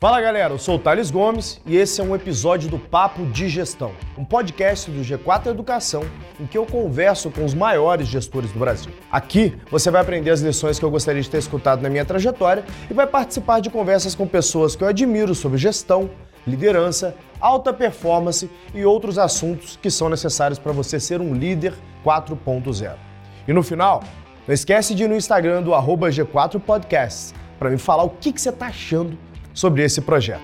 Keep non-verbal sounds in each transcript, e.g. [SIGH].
Fala galera, eu sou o Thales Gomes e esse é um episódio do Papo de Gestão, um podcast do G4 Educação em que eu converso com os maiores gestores do Brasil. Aqui você vai aprender as lições que eu gostaria de ter escutado na minha trajetória e vai participar de conversas com pessoas que eu admiro sobre gestão, liderança, alta performance e outros assuntos que são necessários para você ser um líder 4.0. E no final, não esquece de ir no Instagram do G4 Podcasts para me falar o que, que você está achando sobre esse projeto.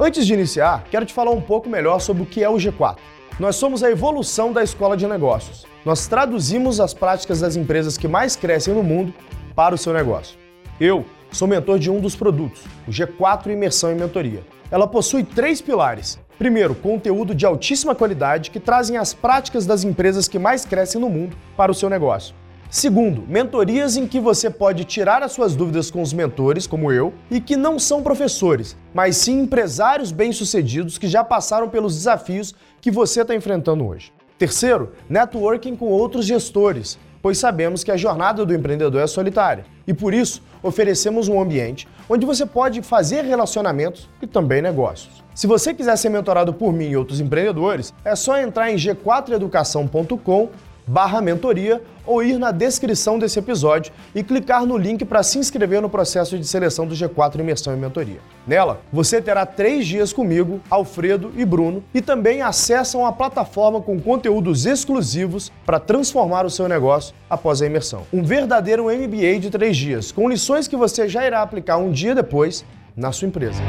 Antes de iniciar, quero te falar um pouco melhor sobre o que é o G4. Nós somos a evolução da escola de negócios. Nós traduzimos as práticas das empresas que mais crescem no mundo para o seu negócio. Eu sou mentor de um dos produtos, o G4 Imersão e Mentoria. Ela possui três pilares. Primeiro, conteúdo de altíssima qualidade que trazem as práticas das empresas que mais crescem no mundo para o seu negócio. Segundo, mentorias em que você pode tirar as suas dúvidas com os mentores, como eu, e que não são professores, mas sim empresários bem-sucedidos que já passaram pelos desafios que você está enfrentando hoje. Terceiro, networking com outros gestores, pois sabemos que a jornada do empreendedor é solitária e por isso oferecemos um ambiente onde você pode fazer relacionamentos e também negócios. Se você quiser ser mentorado por mim e outros empreendedores, é só entrar em g4educação.com barra mentoria ou ir na descrição desse episódio e clicar no link para se inscrever no processo de seleção do G4 Imersão e Mentoria. Nela, você terá três dias comigo, Alfredo e Bruno e também acessam a plataforma com conteúdos exclusivos para transformar o seu negócio após a imersão. Um verdadeiro MBA de três dias, com lições que você já irá aplicar um dia depois na sua empresa.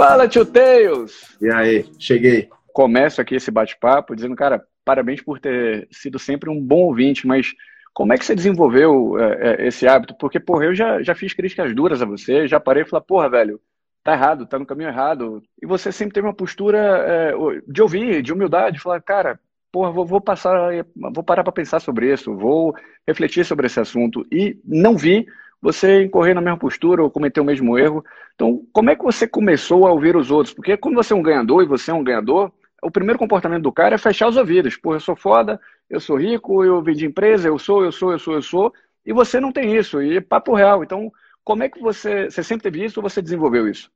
Fala, tio Tails! E aí, cheguei. Começo aqui esse bate-papo dizendo, cara, parabéns por ter sido sempre um bom ouvinte, mas como é que você desenvolveu é, é, esse hábito? Porque, porra, eu já, já fiz críticas duras a você, já parei e falei, porra, velho, tá errado, tá no caminho errado. E você sempre teve uma postura é, de ouvir, de humildade, de falar, cara, porra, vou, vou passar, vou parar para pensar sobre isso, vou refletir sobre esse assunto. E não vi você incorrer na mesma postura ou cometer o mesmo erro. Então, como é que você começou a ouvir os outros? Porque quando você é um ganhador e você é um ganhador, o primeiro comportamento do cara é fechar os ouvidos. Pô, eu sou foda, eu sou rico, eu vendi empresa, eu sou, eu sou, eu sou, eu sou. E você não tem isso, e é papo real. Então, como é que você, você sempre teve isso ou você desenvolveu isso?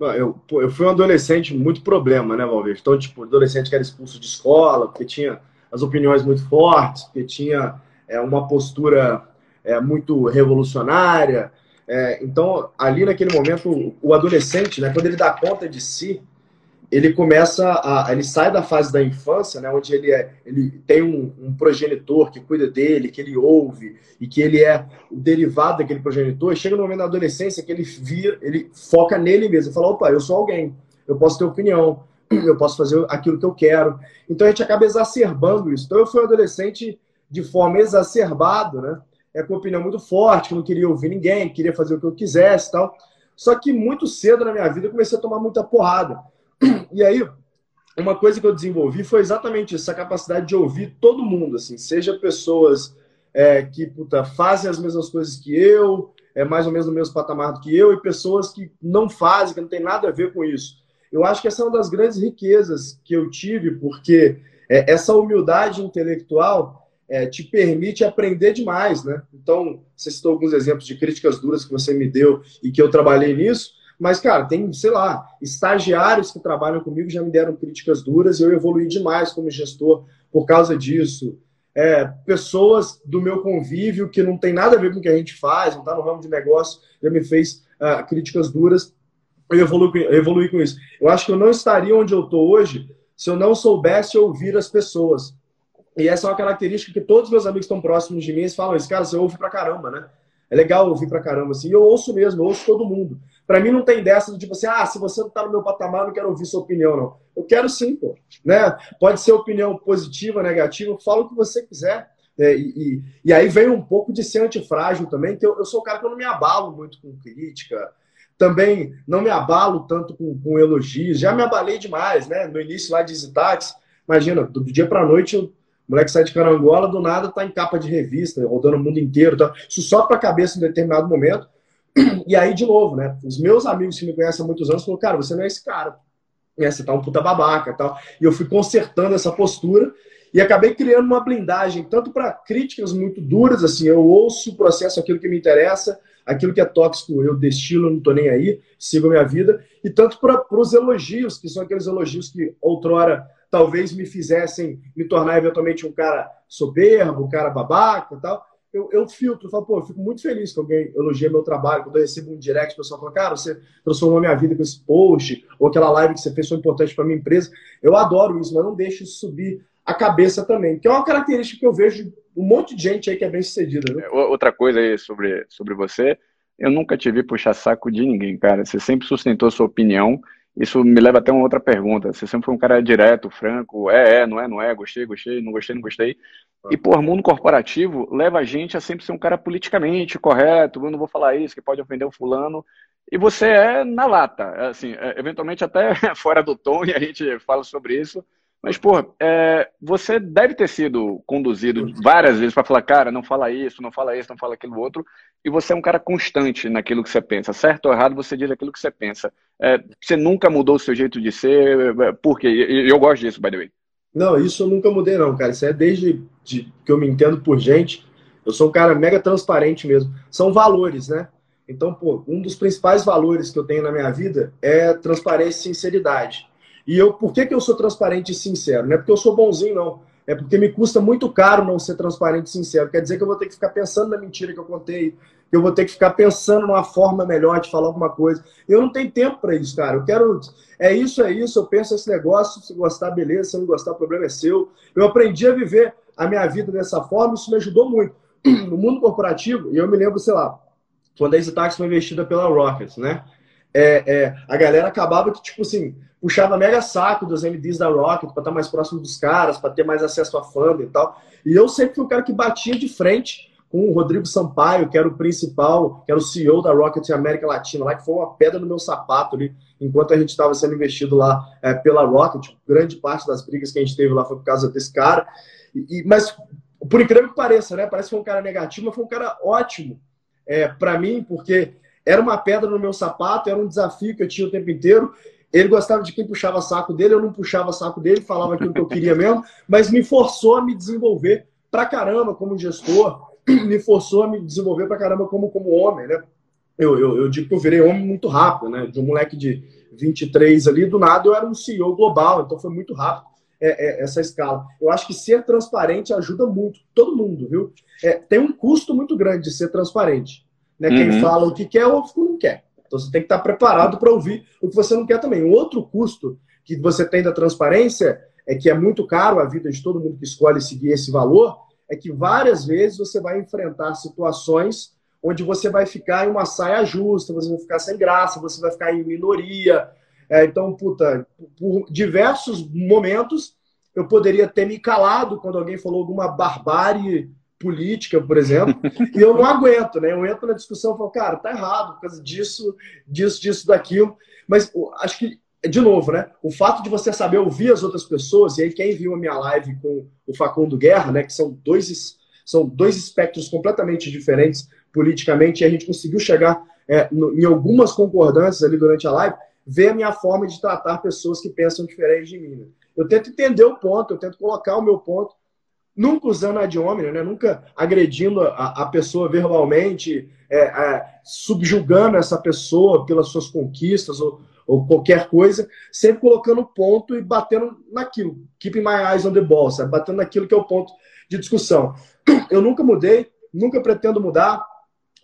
Eu, eu fui um adolescente muito problema, né, Valver? Então, tipo, adolescente que era expulso de escola, porque tinha as opiniões muito fortes, porque tinha é, uma postura é, muito revolucionária. É, então, ali naquele momento, o adolescente, né, quando ele dá conta de si, ele começa a. Ele sai da fase da infância, né, onde ele, é, ele tem um, um progenitor que cuida dele, que ele ouve, e que ele é o derivado daquele progenitor, e chega no momento da adolescência que ele vira, ele foca nele mesmo, fala, opa, eu sou alguém, eu posso ter opinião, eu posso fazer aquilo que eu quero. Então a gente acaba exacerbando isso. Então eu fui um adolescente de forma exacerbada, né? É, com opinião muito forte, que não queria ouvir ninguém, queria fazer o que eu quisesse tal. Só que muito cedo na minha vida eu comecei a tomar muita porrada. [CLEARS THROAT] E aí, uma coisa que eu desenvolvi foi exatamente isso, essa capacidade de ouvir todo mundo, assim, seja pessoas é, que puta, fazem as mesmas coisas que eu, é mais ou menos no mesmo patamar do que eu, e pessoas que não fazem, que não tem nada a ver com isso. Eu acho que essa é uma das grandes riquezas que eu tive, porque é, essa humildade intelectual é, te permite aprender demais, né? Então, você citou alguns exemplos de críticas duras que você me deu e que eu trabalhei nisso, mas, cara, tem, sei lá, estagiários que trabalham comigo já me deram críticas duras e eu evolui demais como gestor por causa disso. É, pessoas do meu convívio que não tem nada a ver com o que a gente faz, não está no ramo de negócio, já me fez uh, críticas duras. Eu evolui, eu evolui com isso. Eu acho que eu não estaria onde eu estou hoje se eu não soubesse ouvir as pessoas. E essa é uma característica que todos os meus amigos estão próximos de mim, eles falam, esse cara, você ouve pra caramba, né? É legal ouvir pra caramba, assim. E eu ouço mesmo, eu ouço todo mundo. Pra mim não tem dessa do tipo assim, ah, se você não tá no meu patamar, eu não quero ouvir sua opinião, não. Eu quero sim, pô. Né? Pode ser opinião positiva, negativa, fala o que você quiser. É, e, e, e, aí vem um pouco de ser antifrágil também, que eu, eu sou um cara que eu não me abalo muito com crítica, também não me abalo tanto com, com elogios, já me abalei demais, né? No início lá de Zitax, imagina, do dia para noite eu o moleque sai de carangola, do nada tá em capa de revista, rodando o mundo inteiro. Tá? Isso só para a cabeça em determinado momento. [CLEARS THROAT] E aí, de novo, né? Os meus amigos que me conhecem há muitos anos falaram, cara, você não é esse cara. É, você tá um puta babaca tal. E eu fui consertando essa postura. E acabei criando uma blindagem, tanto para críticas muito duras, assim, eu ouço, processo aquilo que me interessa, aquilo que é tóxico eu destilo, não estou nem aí, sigo a minha vida, e tanto para os elogios, que são aqueles elogios que outrora talvez me fizessem me tornar eventualmente um cara soberbo, um cara babaca e tal. Eu, eu filtro, falo, pô, eu fico muito feliz que alguém elogia meu trabalho, quando eu recebo um direct, o pessoal fala, cara, você transformou minha vida com esse post, ou aquela live que você fez foi importante para minha empresa. Eu adoro isso, mas não deixo isso subir a cabeça também, que é uma característica que eu vejo um monte de gente aí que é bem sucedida. Né? Outra coisa aí sobre, sobre você, eu nunca te vi puxar saco de ninguém, cara. Você sempre sustentou sua opinião. Isso me leva até uma outra pergunta. Você sempre foi um cara direto, franco, é, é, não é, não é, gostei, gostei, não gostei, não gostei. E, por mundo corporativo leva a gente a sempre ser um cara politicamente correto, eu não vou falar isso, que pode ofender o fulano. E você é na lata, assim, é, eventualmente até [LAUGHS] fora do tom, e a gente fala sobre isso, mas, pô, é, você deve ter sido conduzido várias vezes para falar, cara, não fala isso, não fala isso, não fala aquilo outro, e você é um cara constante naquilo que você pensa. Certo ou errado, você diz aquilo que você pensa. É, você nunca mudou o seu jeito de ser, é, por quê? Eu gosto disso, by the way. Não, isso eu nunca mudei, não, cara. Isso é desde de, que eu me entendo por gente. Eu sou um cara mega transparente mesmo. São valores, né? Então, pô, um dos principais valores que eu tenho na minha vida é transparência e sinceridade. E eu, por que, que eu sou transparente e sincero? Não é porque eu sou bonzinho, não. É porque me custa muito caro não ser transparente e sincero. Quer dizer que eu vou ter que ficar pensando na mentira que eu contei, que eu vou ter que ficar pensando numa forma melhor de falar alguma coisa. Eu não tenho tempo para isso, cara. Eu quero. É isso, é isso. Eu penso esse negócio. Se gostar, beleza. Se não gostar, o problema é seu. Eu aprendi a viver a minha vida dessa forma. Isso me ajudou muito. [CLEARS THROAT] No mundo corporativo, e eu me lembro, sei lá, quando a Easy Taxi foi investida pela Rockets, né? É, é, a galera acabava que, tipo assim, puxava mega saco dos MDs da Rocket para estar mais próximo dos caras, para ter mais acesso à fama e tal. E eu sempre fui o cara que batia de frente com o Rodrigo Sampaio, que era o principal, que era o CEO da Rocket América Latina, lá que foi uma pedra no meu sapato ali, enquanto a gente estava sendo investido lá é, pela Rocket. Grande parte das brigas que a gente teve lá foi por causa desse cara. E, mas, por incrível que pareça, né? Parece que foi um cara negativo, mas foi um cara ótimo é, para mim, porque era uma pedra no meu sapato, era um desafio que eu tinha o tempo inteiro. Ele gostava de quem puxava saco dele, eu não puxava saco dele, falava aquilo que eu queria mesmo, mas me forçou a me desenvolver pra caramba como gestor, [CLEARS THROAT] me forçou a me desenvolver pra caramba como, como homem, né? Eu, eu, eu digo que eu virei homem muito rápido, né? De um moleque de 23 ali, do nada eu era um CEO global, então foi muito rápido é, é, essa escala. Eu acho que ser transparente ajuda muito, todo mundo, viu? É, tem um custo muito grande de ser transparente. Né? Uhum. Quem fala o que quer, o que não quer. Então você tem que estar preparado para ouvir o que você não quer também. Um outro custo que você tem da transparência é que é muito caro a vida de todo mundo que escolhe seguir esse valor, é que várias vezes você vai enfrentar situações onde você vai ficar em uma saia justa, você vai ficar sem graça, você vai ficar em minoria. É, então, puta, por diversos momentos eu poderia ter me calado quando alguém falou alguma barbárie política, por exemplo, [LAUGHS] e eu não aguento, né? Eu entro na discussão e falo, cara, tá errado por causa disso, disso, disso, daquilo. Mas acho que, de novo, né? O fato de você saber ouvir as outras pessoas, e aí quem viu a minha live com o Facundo Guerra, né? Que são dois, são dois espectros completamente diferentes politicamente, e a gente conseguiu chegar é, no, em algumas concordâncias ali durante a live, ver a minha forma de tratar pessoas que pensam diferente de mim. Né? Eu tento entender o ponto, eu tento colocar o meu ponto, nunca usando a hominem, né? nunca agredindo a, a pessoa verbalmente, é, é, subjugando essa pessoa pelas suas conquistas ou, ou, qualquer coisa, sempre colocando ponto e batendo naquilo. Keeping my eyes on the ball, sabe? batendo naquilo que é o ponto de discussão. [CLEARS THROAT] Eu nunca mudei, nunca pretendo mudar,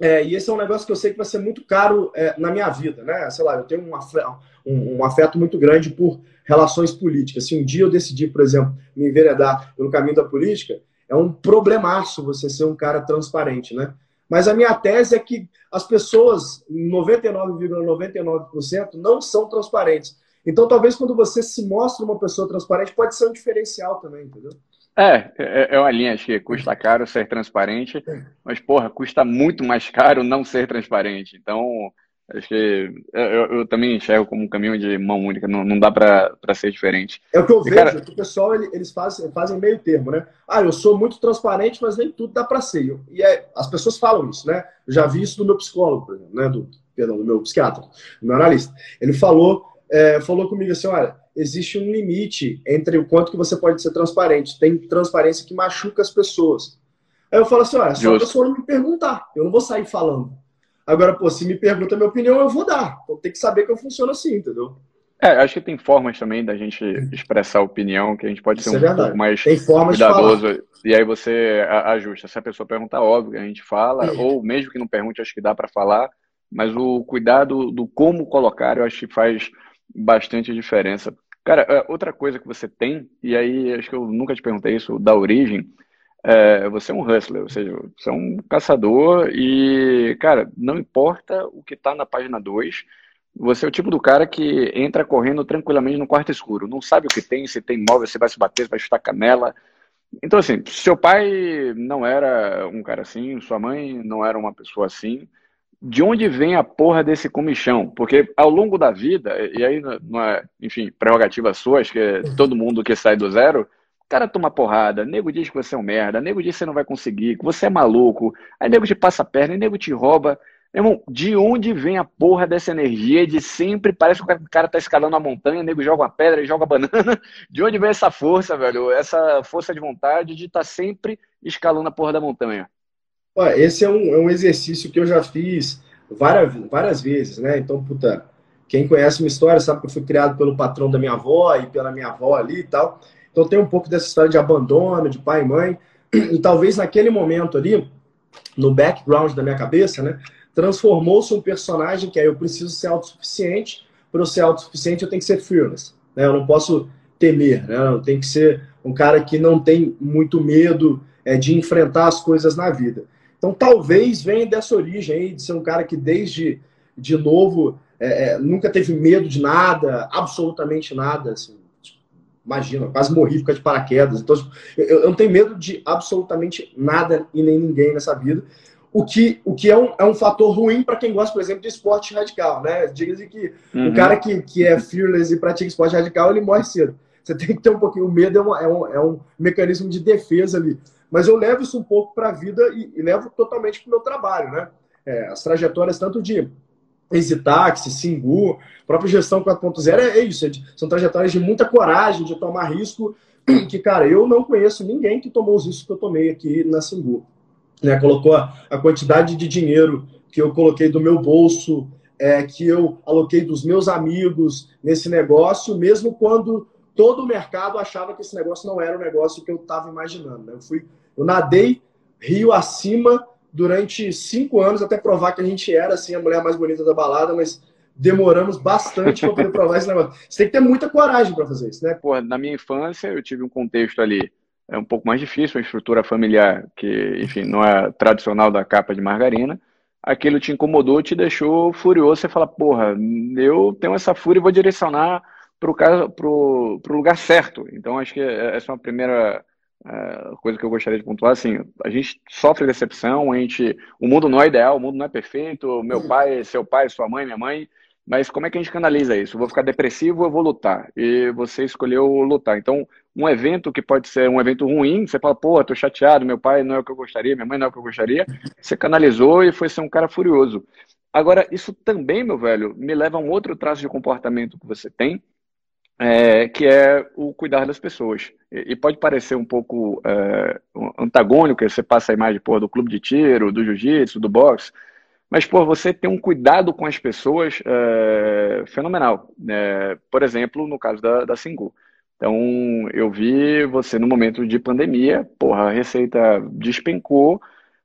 é, e esse é um negócio que eu sei que vai ser muito caro é, na minha vida, né? Sei lá, eu tenho um afeto, um, um afeto muito grande por relações políticas. Se um dia eu decidir, por exemplo, me enveredar pelo caminho da política, é um problemaço você ser um cara transparente, né? Mas a minha tese é que as pessoas, 99,99%, ,99%, não são transparentes. Então, talvez quando você se mostra uma pessoa transparente, pode ser um diferencial também, entendeu? É, é, é uma linha, que custa caro ser transparente, mas, porra, custa muito mais caro não ser transparente. Então, Acho que eu, eu, também enxergo como um caminho de mão única, não, não dá para ser diferente. É o que eu vejo, cara... que o pessoal eles fazem, fazem meio termo, né? Ah, eu sou muito transparente, mas nem tudo dá para ser. E é, as pessoas falam isso, né? Eu já vi isso do meu psicólogo, por exemplo, né? Do, perdão, do meu psiquiatra, do meu analista. Ele falou, é, falou comigo assim: olha, existe um limite entre o quanto que você pode ser transparente. Tem transparência que machuca as pessoas. Aí eu falo assim, olha, só a pessoa não me perguntar, eu não vou sair falando. Agora, pô, se me pergunta a minha opinião, eu vou dar. Então tem que saber que eu funciono assim, entendeu? É, acho que tem formas também da gente expressar opinião, que a gente pode ser Isso um é pouco mais cuidadoso. E aí você ajusta. Se a pessoa perguntar, óbvio, a gente fala, ou mesmo que não pergunte, acho que dá para falar. Mas o cuidado do como colocar, eu acho que faz bastante diferença. Cara, é, outra coisa que você tem, e aí acho que eu nunca te perguntei isso, da origem, é, você é um hustler, ou seja, você é um caçador e, cara, não importa o que está na página 2, você é o tipo do cara que entra correndo tranquilamente no quarto escuro, não sabe o que tem, se tem móvel, se vai se bater, se vai chutar canela. Então, assim, seu pai não era um cara assim, sua mãe não era uma pessoa assim, de onde vem a porra desse comichão? Porque ao longo da vida, e aí não é, enfim, prerrogativa sua, acho que é todo mundo que sai do zero, o cara toma porrada, nego diz que você é um merda, nego diz que você não vai conseguir, que você é maluco, aí nego te passa a perna, nego te rouba. Irmão, de onde vem a porra dessa energia de sempre parece que o cara tá escalando a montanha, nego joga uma pedra e joga banana? [LAUGHS] De onde vem essa força, velho? Essa força de vontade de estar tá sempre escalando a porra da montanha? esse é um, é um exercício que eu já fiz várias, várias vezes, né? Então, puta, quem conhece minha história sabe que eu fui criado pelo patrão da minha avó e pela minha avó ali e tal. Então tem um pouco dessa história de abandono, de pai e mãe. [CLEARS THROAT] E talvez naquele momento ali, no background da minha cabeça, né? Transformou-se um personagem que é eu preciso ser autossuficiente. Para eu ser autossuficiente, eu tenho que ser fearless. Né? Eu não posso temer, né? Eu tenho que ser um cara que não tem muito medo é, de enfrentar as coisas na vida. Então, talvez venha dessa origem aí, de ser um cara que desde de novo é, é, nunca teve medo de nada, absolutamente nada. Assim, imagina, quase morri por de paraquedas. Então, tipo, eu, eu, não tenho medo de absolutamente nada e nem ninguém nessa vida. O que, o que é, um, é um fator ruim para quem gosta, por exemplo, de esporte radical, né? Diga-se que uhum. o cara que, que é fearless e pratica esporte radical, ele morre cedo. Você tem que ter um pouquinho. O medo é, uma, é, um, é um mecanismo de defesa ali. Mas eu levo isso um pouco para a vida e, e, levo totalmente para o meu trabalho, né? É, as trajetórias tanto de Exitaxi, Singu, própria gestão 4.0 é, isso, é são trajetórias de muita coragem, de tomar risco, [CLEARS THROAT] que, cara, eu não conheço ninguém que tomou os riscos que eu tomei aqui na Singu. Né, colocou a, a quantidade de dinheiro que eu coloquei do meu bolso, é, que eu aloquei dos meus amigos nesse negócio, mesmo quando todo o mercado achava que esse negócio não era o negócio que eu estava imaginando. Né? Eu fui, eu nadei rio acima durante cinco anos até provar que a gente era assim a mulher mais bonita da balada, mas demoramos bastante para poder provar esse negócio. Você tem que ter muita coragem para fazer isso, né? Pô, na minha infância eu tive um contexto ali é um pouco mais difícil, uma estrutura familiar que, enfim, não é tradicional da capa de margarina. Aquilo te incomodou, te deixou furioso. Você fala, porra, eu tenho essa fúria e vou direcionar para o lugar certo. Então, acho que essa é uma primeira uh, coisa que eu gostaria de pontuar. Assim, a gente sofre decepção, a gente, o mundo não é ideal, o mundo não é perfeito. Meu pai, seu pai, sua mãe, minha mãe. Mas como é que a gente canaliza isso? Eu vou ficar depressivo ou eu vou lutar? E você escolheu lutar. Então, um evento que pode ser um evento ruim, você fala, pô, tô chateado, meu pai não é o que eu gostaria, minha mãe não é o que eu gostaria. Você canalizou e foi ser um cara furioso. Agora, isso também, meu velho, me leva a um outro traço de comportamento que você tem, é, que é o cuidar das pessoas. E, e pode parecer um pouco é, antagônico, você passa a imagem porra, do clube de tiro, do jiu-jitsu, do boxe, mas pô, você tem um cuidado com as pessoas é, fenomenal. Né? Por exemplo, no caso da, da Singu. Então, eu vi você no momento de pandemia, porra, a receita despencou.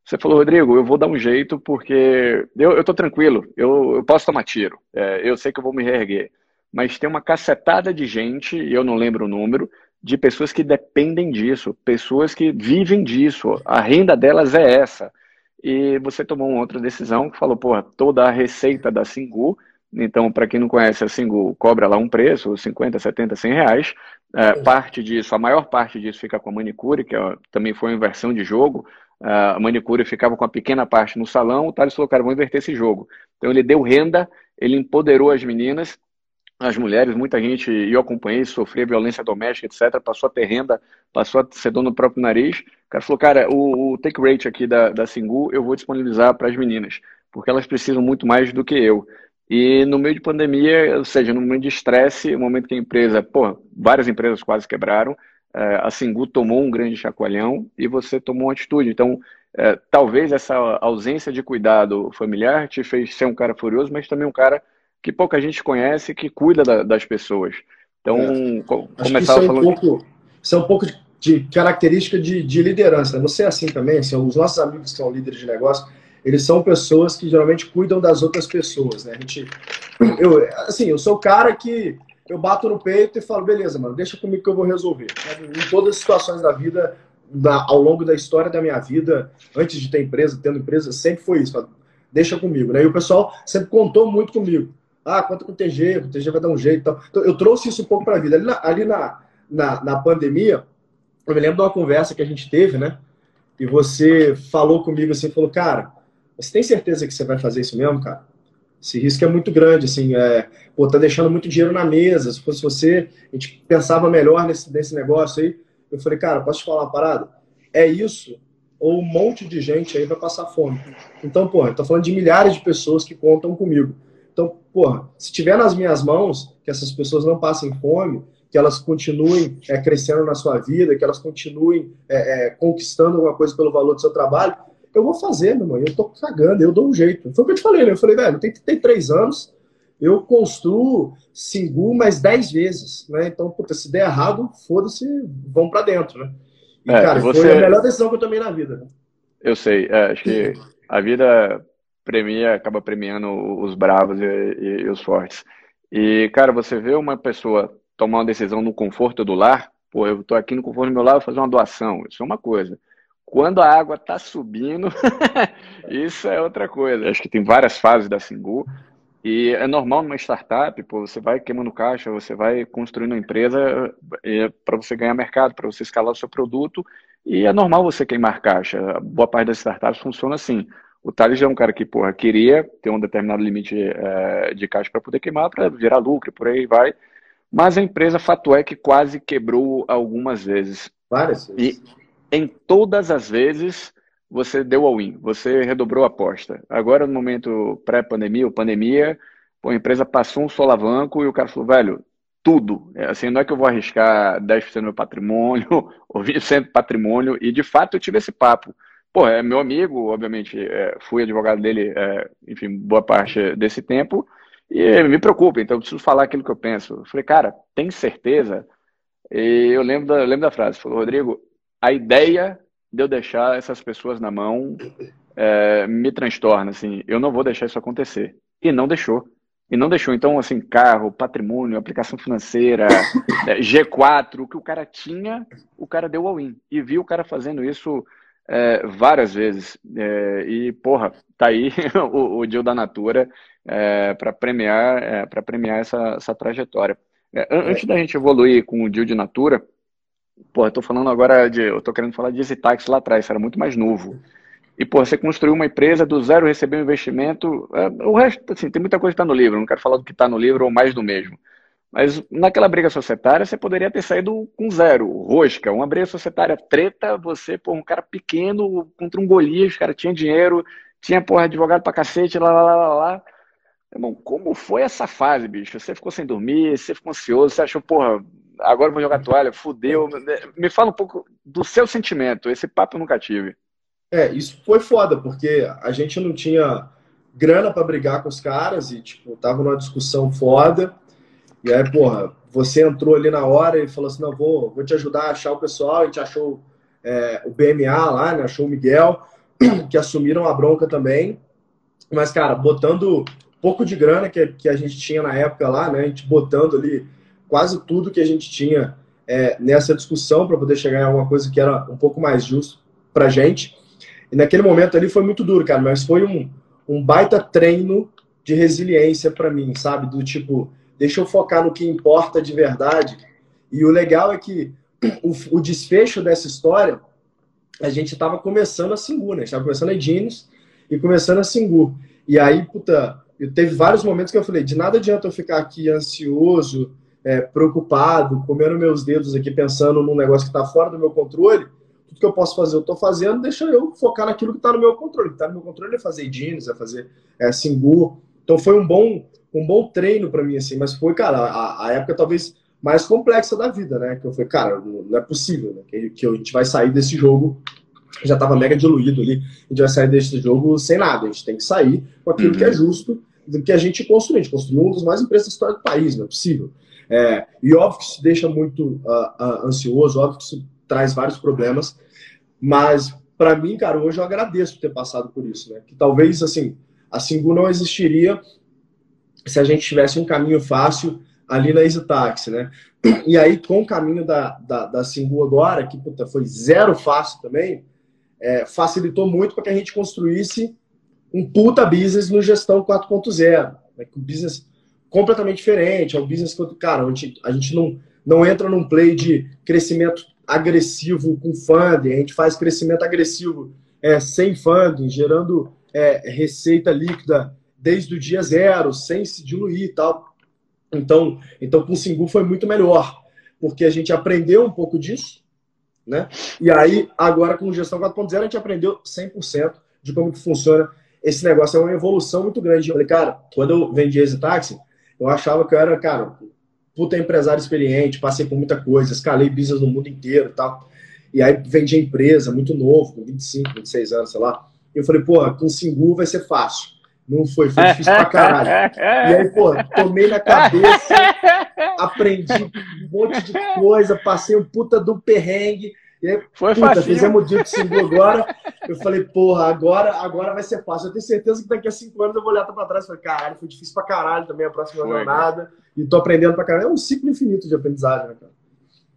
Você falou, Rodrigo, eu vou dar um jeito porque eu, tô tranquilo, eu, eu posso tomar tiro, é, eu sei que eu vou me reerguer mas tem uma cacetada de gente, eu não lembro o número, de pessoas que dependem disso, pessoas que vivem disso, a renda delas é essa. E você tomou uma outra decisão que falou, porra, toda a receita da Singu, então, para quem não conhece, a Singu cobra lá um preço, 50, 70, 100 reais. É, parte disso, a maior parte disso fica com a manicure, que é, também foi uma inversão de jogo. a manicure ficava com a pequena parte no salão, o Thales falou, cara, vamos inverter esse jogo. Então, ele deu renda, ele empoderou as meninas as mulheres, muita gente, eu acompanhei, sofria violência doméstica, etc., passou a ter renda, passou a ser dono do próprio nariz. O cara falou, cara, o, o take rate aqui da, da Singu eu vou disponibilizar para as meninas, porque elas precisam muito mais do que eu. E no meio de pandemia, ou seja, no momento de estresse, o momento que a empresa, pô, várias empresas quase quebraram, é, a Singu tomou um grande chacoalhão e você tomou uma atitude. Então, é, talvez essa ausência de cuidado familiar te fez ser um cara furioso, mas também um cara que pouca gente conhece, que cuida da, das pessoas. Então, é. começar é falando. Um pouco, isso é um pouco de, de característica de, de, liderança. Você é assim também, assim, os nossos amigos que são líderes de negócio, eles são pessoas que geralmente cuidam das outras pessoas, né? A gente, eu, assim, eu sou o cara que eu bato no peito e falo, beleza, mano, deixa comigo que eu vou resolver. Em todas as situações da vida, da, ao longo da história da minha vida, antes de ter empresa, tendo empresa, sempre foi isso. Deixa comigo, né? E o pessoal sempre contou muito comigo. Ah, conta com o TG, o TG vai dar um jeito. Então, então eu trouxe isso um pouco para a vida. Ali, na, ali na, na, na pandemia, eu me lembro de uma conversa que a gente teve, né? E você falou comigo assim, falou, cara, você tem certeza que você vai fazer isso mesmo, cara? Esse risco é muito grande, assim, é, pô, tá deixando muito dinheiro na mesa. Se fosse você, a gente pensava melhor nesse, nesse negócio aí. Eu falei, cara, posso te falar uma parada? É isso, ou um monte de gente aí vai passar fome. Então, porra, eu tô falando de milhares de pessoas que contam comigo. Então, porra, se tiver nas minhas mãos que essas pessoas não passem fome, que elas continuem é, crescendo na sua vida, que elas continuem é, é, conquistando alguma coisa pelo valor do seu trabalho, eu vou fazer, meu irmão. Eu tô cagando, eu dou um jeito. Foi o que eu te falei, né? Eu falei, velho, tem que ter três anos, eu construo Singu mais dez vezes, né? Então, puta, se der errado, foda-se, vão para dentro, né? E, é, cara, você... foi a melhor decisão que eu tomei na vida. Né? Eu sei, é, acho que a vida premia, acaba premiando os bravos e, e, e, os fortes. E, cara, você vê uma pessoa tomar uma decisão no conforto do lar, pô, eu tô aqui no conforto do meu lar, vou fazer uma doação, isso é uma coisa. Quando a água está subindo, [LAUGHS] isso é outra coisa. Acho que tem várias fases da Singu. E é normal numa startup, pô, você vai queimando caixa, você vai construindo uma empresa é, para você ganhar mercado, para você escalar o seu produto. E é normal você queimar caixa. Boa parte das startups funciona assim. O Thales é um cara que, porra, queria ter um determinado limite é, de caixa para poder queimar, para virar lucro, por aí vai. Mas a empresa, fato é que quase quebrou algumas vezes. Várias vezes. E, em todas as vezes você deu all-in, você redobrou a aposta. Agora, no momento pré-pandemia ou pandemia, a empresa passou um solavanco e o cara falou, velho, tudo. É, assim, não é que eu vou arriscar 10% do meu patrimônio [LAUGHS] ou 20% do patrimônio. E, de fato, eu tive esse papo. Pô, é meu amigo, obviamente, é, fui advogado dele, é, enfim, boa parte desse tempo. E me preocupa, então eu preciso falar aquilo que eu penso. Eu falei, cara, tem certeza? E eu lembro da, lembro da frase, falou, Rodrigo, a ideia de eu deixar essas pessoas na mão é, me transtorna, assim, eu não vou deixar isso acontecer. E não deixou. E não deixou. Então, assim, carro, patrimônio, aplicação financeira, é, G4, o que o cara tinha, o cara deu all-in. E viu o cara fazendo isso é, várias vezes. É, e, porra, tá aí [LAUGHS] o, o deal da Natura é, para premiar, é, para premiar essa, essa trajetória. É, antes da gente evoluir com o deal de Natura, Pô, eu tô falando agora de. Eu tô querendo falar de Exitax lá atrás, era muito mais novo. E, pô, você construiu uma empresa do zero, recebeu um investimento. É, o resto, assim, tem muita coisa que está no livro, não quero falar do que está no livro ou mais do mesmo. Mas naquela briga societária, você poderia ter saído com zero, rosca. Uma briga societária treta, você, pô, um cara pequeno contra um Golias, cara tinha dinheiro, tinha, porra, advogado pra cacete, lá, lá, lá, lá. Irmão, como foi essa fase, bicho? Você ficou sem dormir, você ficou ansioso, você achou, porra, agora vou jogar toalha, fudeu. Me fala um pouco do seu sentimento, esse papo eu nunca tive. É, isso foi foda, porque a gente não tinha grana para brigar com os caras e, tipo, tava numa discussão foda. E aí, porra, você entrou ali na hora e falou assim: não, vou, vou te ajudar a achar o pessoal. A gente achou é, o BMA lá, né? Achou o Miguel, [CLEARS THROAT] que assumiram a bronca também. Mas, cara, botando pouco de grana que, que a gente tinha na época lá, né? A gente botando ali quase tudo que a gente tinha é, nessa discussão para poder chegar em alguma coisa que era um pouco mais justo para gente. E naquele momento ali foi muito duro, cara, mas foi um, um baita treino de resiliência para mim, sabe? Do tipo, deixa eu focar no que importa de verdade. E o legal é que o, o desfecho dessa história, a gente estava começando a Singu, né? Estava começando a Edines e começando a Singu. E aí, puta, teve vários momentos que eu falei, de nada adianta eu ficar aqui ansioso, é, preocupado, comendo meus dedos aqui, pensando num negócio que está fora do meu controle, tudo que eu posso fazer, eu estou fazendo, deixa eu focar naquilo que está no meu controle. O que está no meu controle é fazer jeans, é fazer é, Singu, Então foi um bom, um bom treino para mim, assim, mas foi, cara, a, a, época talvez mais complexa da vida, né? Que eu falei, cara, não é possível, né? Que, que a gente vai sair desse jogo, já tava mega diluído ali, a gente vai sair desse jogo sem nada, a gente tem que sair com aquilo uhum. que é uhum. justo do que a gente construiu. A gente construiu uma das mais empresas da história do país, não é possível. É, e óbvio que isso deixa muito uh, uh, ansioso, óbvio que isso traz vários problemas, mas para mim, cara, hoje eu agradeço por ter passado por isso, né? Que talvez, assim, a Singu não existiria se a gente tivesse um caminho fácil ali na Easy Taxi, né? E aí, com o caminho da, da, da Singu agora, que puta, foi zero fácil também, é, facilitou muito para que a gente construísse um puta business no gestão 4.0, né? um business completamente diferente, é um business que, cara, a gente, a gente não, não entra num play de crescimento agressivo com funding, a gente faz crescimento agressivo é, sem funding, gerando é, receita líquida desde o dia zero, sem se diluir e tal. Então, então com o Singu foi muito melhor, porque a gente aprendeu um pouco disso, né? E aí, agora com gestão 4.0, a gente aprendeu 100% de como que funciona esse negócio. É uma evolução muito grande. Eu falei, cara, quando eu vendi esse táxi, eu achava que eu era, cara, puta empresário experiente, passei por muita coisa, escalei business no mundo inteiro e tal. E aí vendi a empresa, muito novo, com 25, 26 anos, sei lá. E eu falei, pô, com Singu vai ser fácil. Não foi, foi difícil pra caralho. [LAUGHS] E aí, pô, tomei na cabeça, [LAUGHS] aprendi um monte de coisa, passei um puta do perrengue. E aí, Foi puta, facinho. fizemos o dia de Singu agora. Eu falei, porra, agora, agora vai ser fácil. Eu tenho certeza que daqui a cinco anos eu vou olhar pra trás e falar, caralho, foi difícil pra caralho também a próxima Foi, jornada. Cara. E tô aprendendo pra caralho. É um ciclo infinito de aprendizagem, né, cara?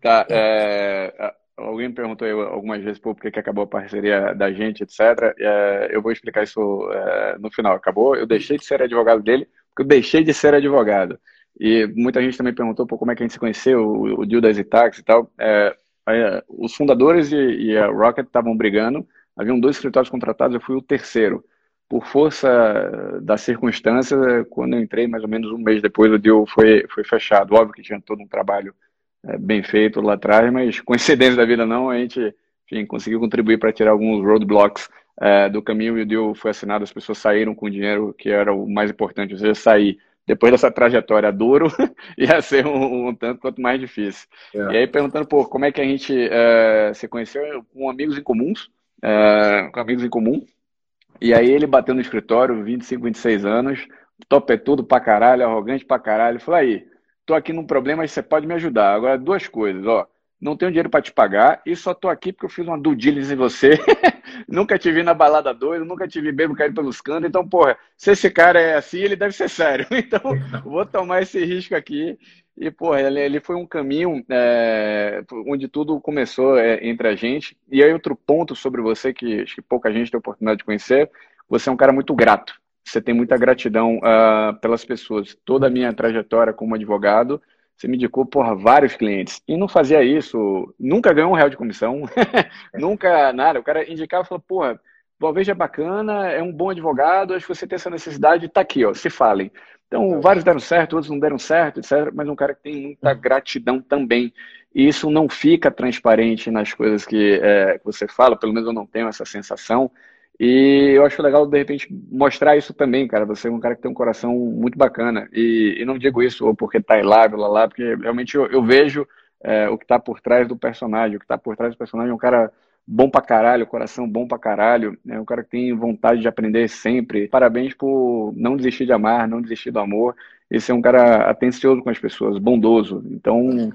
Tá, é... Alguém me perguntou algumas vezes por que, que acabou a parceria da gente, etc. É, eu vou explicar isso é, no final. Acabou, eu deixei de ser advogado dele, porque eu deixei de ser advogado. E muita gente também perguntou como é que a gente se conheceu, o, o deal das Itax e tal. É, os fundadores e, e a Rocket estavam brigando, haviam dois escritórios contratados, eu fui o terceiro. Por força da circunstância, quando eu entrei, mais ou menos um mês depois, o deal foi, foi fechado. Óbvio que tinha todo um trabalho é, bem feito lá atrás, mas coincidência da vida não, a gente enfim, conseguiu contribuir para tirar alguns roadblocks é, do caminho e o deal foi assinado, as pessoas saíram com o dinheiro, que era o mais importante, ou seja, sair depois dessa trajetória duro, [LAUGHS] ia ser um, um, tanto quanto mais difícil. É. E aí perguntando, pô, como é que a gente é, se conheceu com amigos em comuns, é, com amigos em comum, e aí ele bateu no escritório, 25, 26 anos, top é tudo pra caralho, arrogante pra caralho, falou aí, tô aqui num problema e você pode me ajudar. Agora, duas coisas, ó. Não tenho dinheiro para te pagar e só tô aqui porque eu fiz uma due diligence em você. [LAUGHS] nunca te vi na balada doido, nunca te vi bebo cair pelos cantos. Então, porra, se esse cara é assim, ele deve ser sério. [LAUGHS] Então, vou tomar esse risco aqui. E, porra, ele, ele foi um caminho é, onde tudo começou é, entre a gente. E aí, outro ponto sobre você, que acho que pouca gente tem a oportunidade de conhecer, você é um cara muito grato você tem muita gratidão uh, pelas pessoas. Toda a minha trajetória como advogado, você me indicou, porra, vários clientes. E não fazia isso, nunca ganhou um real de comissão, [LAUGHS] nunca nada. O cara indicava e falou, porra, Valveja é bacana, é um bom advogado, acho que você tem essa necessidade, tá aqui, ó, se falem. Então, vários deram certo, outros não deram certo, etc. Mas um cara que tem muita gratidão também. E isso não fica transparente nas coisas que, é, que você fala, pelo menos eu não tenho essa sensação. E eu acho legal, de repente, mostrar isso também, cara. Você é um cara que tem um coração muito bacana. E, e não digo isso porque tá lá, lá, lá, porque realmente eu, eu vejo é, o que tá por trás do personagem. O que tá por trás do personagem é um cara bom pra caralho, coração bom pra caralho. É um cara que tem vontade de aprender sempre. Parabéns por não desistir de amar, não desistir do amor. Esse é um cara atencioso com as pessoas, bondoso. Então,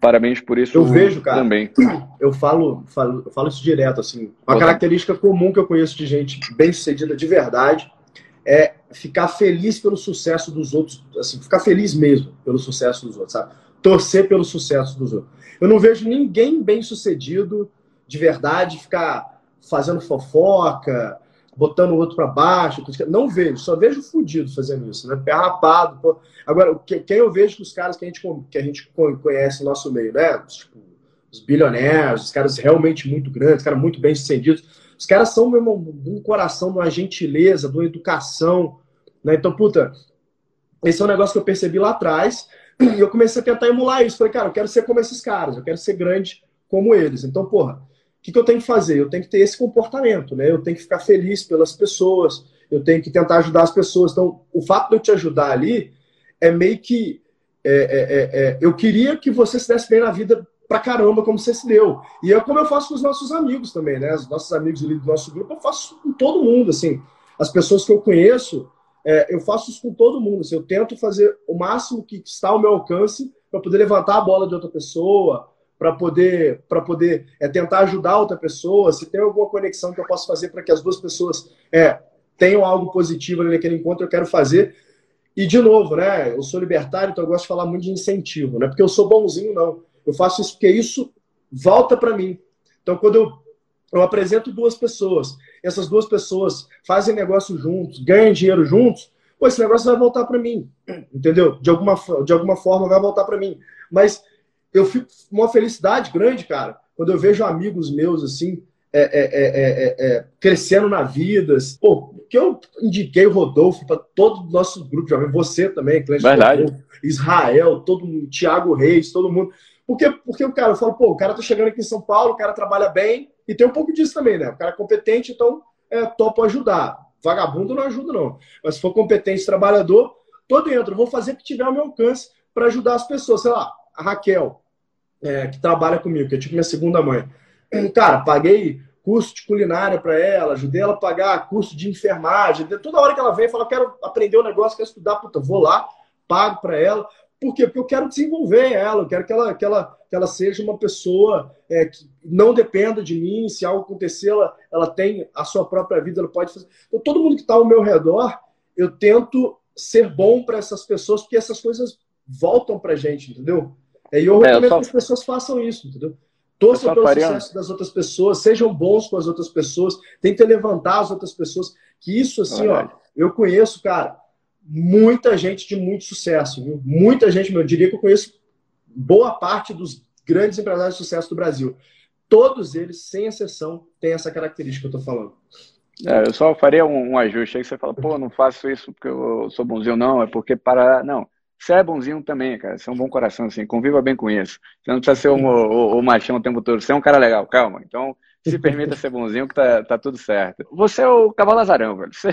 Parabéns por isso eu vejo, cara, também. Eu falo, falo, eu falo isso direto, assim. Uma característica comum que eu conheço de gente bem sucedida de verdade é ficar feliz pelo sucesso dos outros, assim, ficar feliz mesmo pelo sucesso dos outros, sabe? Torcer pelo sucesso dos outros. Eu não vejo ninguém bem sucedido de verdade ficar fazendo fofoca, botando o outro para baixo. Não vejo, só vejo fudido fazendo isso, né? Pé rapado. Pô. Agora, quem eu vejo que os caras que a gente, que a gente conhece no nosso meio, né? Tipo, os bilionários, os caras realmente muito grandes, os caras muito bem sucedidos. Os caras são mesmo um coração, de uma gentileza, de uma educação. Né? Então, puta, esse é um negócio que eu percebi lá atrás. E eu comecei a tentar emular isso. Falei, cara, eu quero ser como esses caras, eu quero ser grande como eles. Então, porra, o que, que eu tenho que fazer? Eu tenho que ter esse comportamento, né? Eu tenho que ficar feliz pelas pessoas, eu tenho que tentar ajudar as pessoas. Então, o fato de eu te ajudar ali é meio que. É, é, é, é eu queria que você se desse bem na vida pra caramba, como você se deu. E é como eu faço com os nossos amigos também, né? Os nossos amigos ali do nosso grupo, eu faço com todo mundo, assim. As pessoas que eu conheço, é, eu faço isso com todo mundo. Assim, eu tento fazer o máximo que está ao meu alcance para poder levantar a bola de outra pessoa, para poder, para poder é, tentar ajudar outra pessoa, se tem alguma conexão que eu posso fazer para que as duas pessoas é, tenham algo positivo naquele encontro, eu quero fazer. E, de novo, né, eu sou libertário, então eu gosto de falar muito de incentivo, não é porque eu sou bonzinho, não. Eu faço isso porque isso volta para mim. Então, quando eu, eu apresento duas pessoas, essas duas pessoas fazem negócio juntos, ganham dinheiro juntos, esse negócio vai voltar para mim, entendeu? De alguma, de alguma forma vai voltar para mim. Mas eu fico uma felicidade grande, cara, quando eu vejo amigos meus assim é, é, é, crescendo na vida. Pô, que eu indiquei o Rodolfo para todo o nosso grupo de amigos, você também, Clêncio Verdade. Rodolfo, Israel, todo mundo, Thiago Reis, todo mundo. Porque, porque o cara, eu falo, pô, o cara tá chegando aqui em São Paulo, o cara trabalha bem, e tem um pouco disso também, né? O cara é competente, então é, topo ajudar. Vagabundo não ajuda, não. Mas se for competente, trabalhador, tô dentro. Vou fazer o que tiver ao meu alcance para ajudar as pessoas. Sei lá, a Raquel, é, que trabalha comigo, que é tipo minha segunda mãe. [CLEARS THROAT] Cara, paguei curso de culinária para ela, ajudei ela a pagar curso de enfermagem. Toda hora que ela vem, fala, quero aprender um negócio, quero estudar, puta, vou lá, pago para ela. Por quê? Porque eu quero desenvolver ela, eu quero que ela, que ela, que ela seja uma pessoa é, que não dependa de mim. Se algo acontecer, ela, ela tem a sua própria vida, ela pode fazer. Então, todo mundo que está ao meu redor, eu tento ser bom para essas pessoas, porque essas coisas voltam para gente, entendeu? E eu recomendo é, eu só... que as pessoas façam isso, entendeu? Torçam pelo faria... sucesso das outras pessoas, sejam bons com as outras pessoas, tentem levantar as outras pessoas. Que isso, assim, ó, eu conheço, cara, muita gente de muito sucesso, viu? Muita gente, eu diria que eu conheço boa parte dos grandes empresários de sucesso do Brasil. Todos eles, sem exceção, têm essa característica que eu tô falando. É, eu só faria um, um ajuste aí que você fala, pô, não faço isso porque eu sou bonzinho, não, é porque para. Não. Você é bonzinho também, cara. Você é um bom coração, assim. Conviva bem com isso. Você não precisa ser o, o, o machão o tempo todo. Você é um cara legal, calma. Então, se [LAUGHS] permita ser bonzinho que tá, tá tudo certo. Você é o cavalo azarão, velho. Você,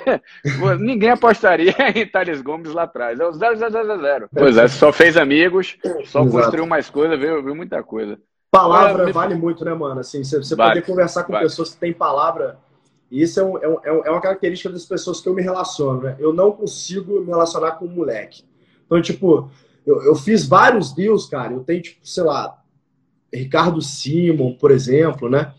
ninguém apostaria [LAUGHS] em Thales Gomes lá atrás. É o 0000. Pois é, só fez amigos, só Exato. construiu mais coisa, viu, viu muita coisa. Palavra me... vale muito, né, mano? Assim, você, você vale, poder conversar com vale. pessoas que têm palavra. Isso é, um, é, um, é uma característica das pessoas que eu me relaciono, né? Eu não consigo me relacionar com um moleque. Então, tipo, eu, eu fiz vários deals, cara. Eu tenho, tipo, sei lá, Ricardo Simon, por exemplo, né?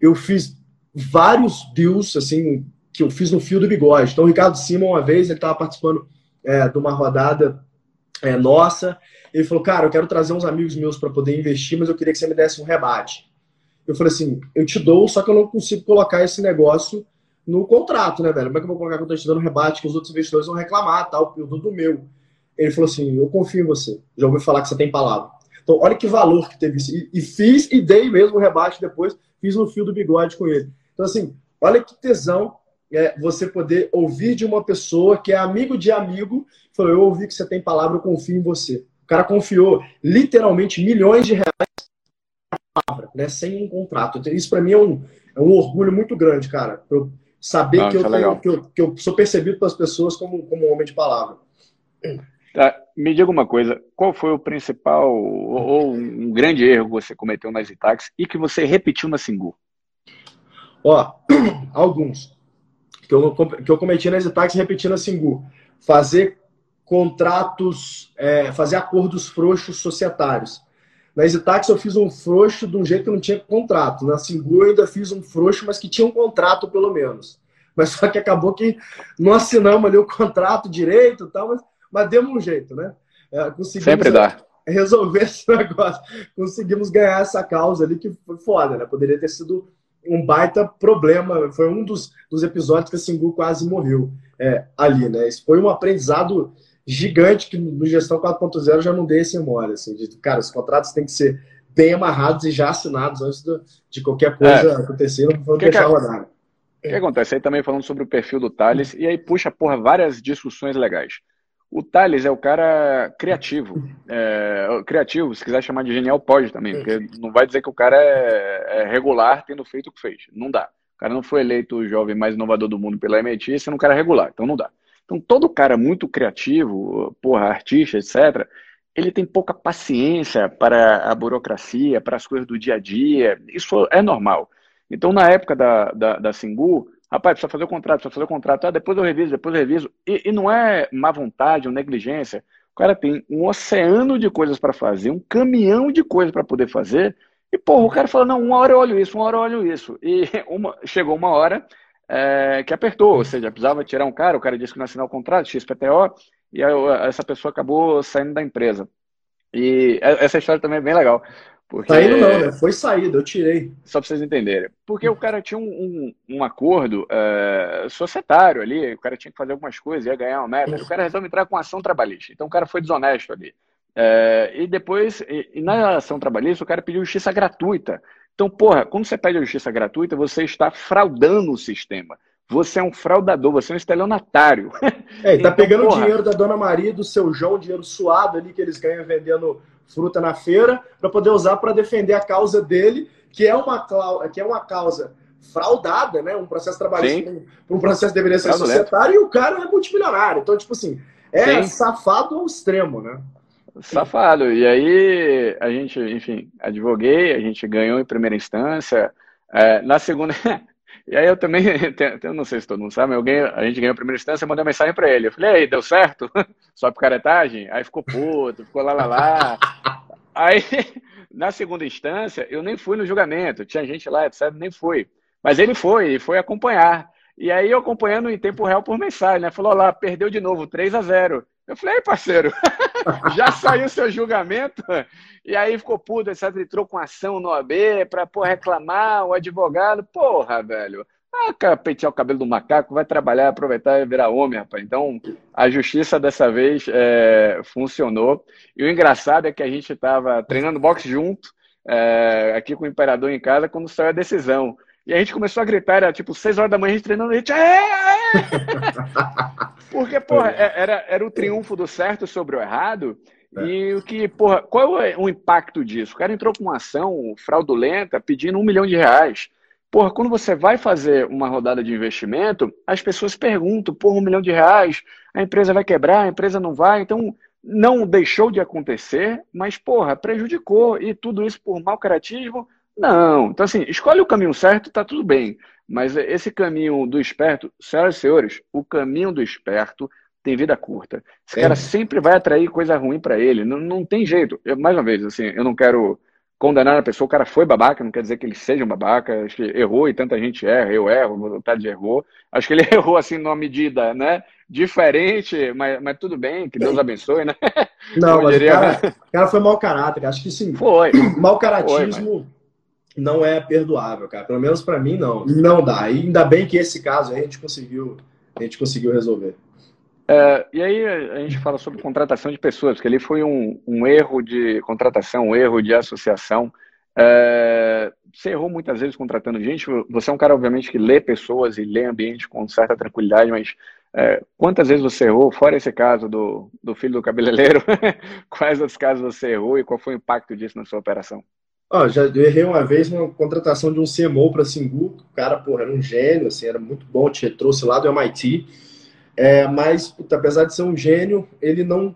Eu fiz vários deals, assim, que eu fiz no fio do bigode. Então, o Ricardo Simon, uma vez, ele estava participando é, de uma rodada é, nossa. Ele falou, cara, eu quero trazer uns amigos meus para poder investir, mas eu queria que você me desse um rebate. Eu falei assim, eu te dou, só que eu não consigo colocar esse negócio no contrato, né, velho? Como é que eu vou colocar que eu tô te dando rebate, que os outros investidores vão reclamar, tal, eu dou do meu. Ele falou assim: Eu confio em você. Já ouvi falar que você tem palavra. Então, olha que valor que teve isso. E, e fiz e dei mesmo o rebate depois. Fiz no fio do bigode com ele. Então, assim, olha que tesão é, você poder ouvir de uma pessoa que é amigo de amigo. Falou: Eu ouvi que você tem palavra, eu confio em você. O cara confiou literalmente milhões de reais palavra, né, sem um contrato. Então, isso para mim é um, é um orgulho muito grande, cara. Eu saber que, eu é tenho, que, eu, que eu sou percebido pelas pessoas como, como um homem de palavra. Tá, me diga uma coisa, qual foi o principal ou um grande erro que você cometeu nas Itax e que você repetiu na Singu? Ó, [CLEARS THROAT] alguns. Que eu, que eu cometi nas Itax e repeti na Singu. Fazer contratos, é, fazer acordos frouxos societários. Na Itax eu fiz um frouxo de um jeito que não tinha contrato. Na Singu eu ainda fiz um frouxo, mas que tinha um contrato pelo menos. Mas só que acabou que não assinamos ali o contrato direito e tal, mas mas demos um jeito, né? É, Sempre dá. Resolver [LAUGHS] esse negócio. Conseguimos ganhar essa causa ali que foi foda, né? Poderia ter sido um baita problema. Foi um dos, dos episódios que a Singu quase morreu é, ali, né? Isso foi um aprendizado gigante que no Gestão 4.0 já não dei esse mole, assim, de, cara, os contratos têm que ser bem amarrados e já assinados antes do, de qualquer coisa é. acontecer, não vamos deixar rodar. O que acontece? Aí também falando sobre o perfil do Thales, e aí puxa, porra, várias discussões legais. O Thales é o cara criativo. É, criativo, se quiser chamar de genial, pode também, porque não vai dizer que o cara é, é regular tendo feito o que fez. Não dá. O cara não foi eleito o jovem mais inovador do mundo pela MIT, sendo um cara regular, então não dá. Então todo cara muito criativo, porra, artista, etc., ele tem pouca paciência para a burocracia, para as coisas do dia a dia, isso é normal. Então na época da, da, da Singu, rapaz, precisa fazer o contrato, precisa fazer o contrato, ah, depois eu reviso, depois eu reviso, e, e não é má vontade ou negligência, o cara tem um oceano de coisas para fazer, um caminhão de coisas para poder fazer, e, porra, o cara fala, não, uma hora eu olho isso, uma hora eu olho isso. E [LAUGHS] uma, chegou uma hora é, que apertou, ou seja, precisava tirar um cara, o cara disse que não assinou o contrato, XPTO, e aí, essa pessoa acabou saindo da empresa. E essa história também é bem legal. Porque... Saindo não, né? Foi saída, eu tirei. Só para vocês entenderem. Porque o cara tinha um, um, um acordo é, societário ali, o cara tinha que fazer algumas coisas, ia ganhar uma meta. O cara resolve entrar com ação trabalhista. Então o cara foi desonesto ali. É, e depois, e, e na ação trabalhista, o cara pediu justiça gratuita. Então, porra, quando você pede a justiça gratuita, você está fraudando o sistema. Você é um fraudador, você é um estelionatário. É, ele tá [LAUGHS] então, pegando porra... o dinheiro da dona Maria, do seu João, dinheiro suado ali que eles ganham vendendo fruta na feira, para poder usar para defender a causa dele, que é uma, que é uma causa fraudada, né? Um processo trabalhista, um, um processo deveria ser societário, e o cara é multimilionário. Então, tipo assim, é Sim. safado ao extremo, né? Safado. E aí a gente, enfim, advoguei, a gente ganhou em primeira instância. É, na segunda. [LAUGHS] e aí eu também, [LAUGHS] eu não sei se todo mundo sabe, mas ganhei, a gente ganhou em primeira instância, eu mandei uma mensagem para ele. Eu falei, aí, deu certo? [LAUGHS] Só picaretagem? Aí ficou puto, ficou lá, lá, lá. [LAUGHS] aí, na segunda instância, eu nem fui no julgamento. Tinha gente lá, etc, nem fui. Mas ele foi, e foi acompanhar. E aí eu acompanhando em tempo real por mensagem, né? Falou lá, perdeu de novo, 3 a 0 eu falei, parceiro, [LAUGHS] já saiu seu julgamento? E aí ficou puto, etc. Entrou com ação no AB para reclamar o advogado. Porra, velho. Ah, pentear o cabelo do macaco, vai trabalhar, aproveitar e virar homem, rapaz. Então, a justiça dessa vez é, funcionou. E o engraçado é que a gente estava treinando boxe junto, é, aqui com o Imperador em casa, quando saiu a decisão. E a gente começou a gritar, era tipo seis horas da manhã, a gente treinando, a gente. Aê, aê! [LAUGHS] Porque, porra, é, era, era o triunfo do certo sobre o errado. É. E o que, porra, qual é o impacto disso? O cara entrou com uma ação fraudulenta pedindo um milhão de reais. Porra, quando você vai fazer uma rodada de investimento, as pessoas perguntam, porra, um milhão de reais, a empresa vai quebrar, a empresa não vai. Então, não deixou de acontecer, mas, porra, prejudicou. E tudo isso por mau caratismo não. Então, assim, escolhe o caminho certo, tá tudo bem. Mas esse caminho do esperto, senhoras e senhores, o caminho do esperto tem vida curta. Esse é. cara sempre vai atrair coisa ruim para ele. Não, não tem jeito. Eu, mais uma vez, assim, eu não quero condenar a pessoa. O cara foi babaca, não quer dizer que ele seja um babaca. Acho que errou e tanta gente erra. Eu erro, vontade errou. Acho que ele [LAUGHS] errou, assim, numa medida, né? Diferente, mas, mas tudo bem, que Deus abençoe, né? Não, [LAUGHS] mas diria... o, cara, o cara foi mau caráter. Acho que sim. Foi. Mau caratismo. Foi, não é perdoável, cara. Pelo menos para mim, não. Não dá. E ainda bem que esse caso a gente conseguiu, a gente conseguiu resolver. É, e aí a gente fala sobre contratação de pessoas, porque ali foi um, um erro de contratação, um erro de associação. É, você errou muitas vezes contratando gente. Você é um cara, obviamente, que lê pessoas e lê ambiente com certa tranquilidade, mas é, quantas vezes você errou, fora esse caso do, do filho do cabeleireiro, [LAUGHS] quais outros casos você errou e qual foi o impacto disso na sua operação? Ó, já errei uma vez uma contratação de um CMO para Singu. O cara, porra, era um gênio, assim, era muito bom, te trouxe lá do MIT. É, mas, puta, apesar de ser um gênio, ele não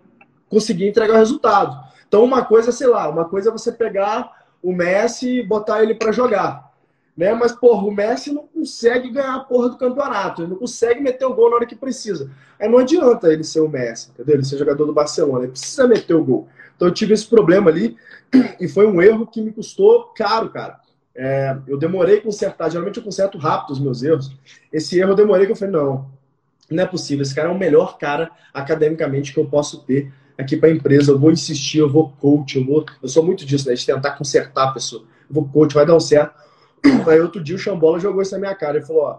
conseguia entregar o resultado. Então, uma coisa, sei lá, uma coisa é você pegar o Messi e botar ele para jogar. Né? Mas, porra, o Messi não consegue ganhar a porra do campeonato, ele não consegue meter o gol na hora que precisa. Aí não adianta ele ser o Messi, entendeu? Ele ser jogador do Barcelona, ele precisa meter o gol. Então eu tive esse problema ali [CLEARS THROAT] e foi um erro que me custou caro, cara. É, eu demorei consertar, geralmente eu conserto rápido os meus erros. Esse erro eu demorei que eu falei, não, não é possível, esse cara é o melhor cara academicamente que eu posso ter aqui para a empresa. Eu vou insistir, eu vou coach, eu vou. Eu sou muito disso, né? De tentar consertar a pessoa. Eu vou coach, vai dar um certo. Aí outro dia o Chambola jogou isso na minha cara e falou: ó,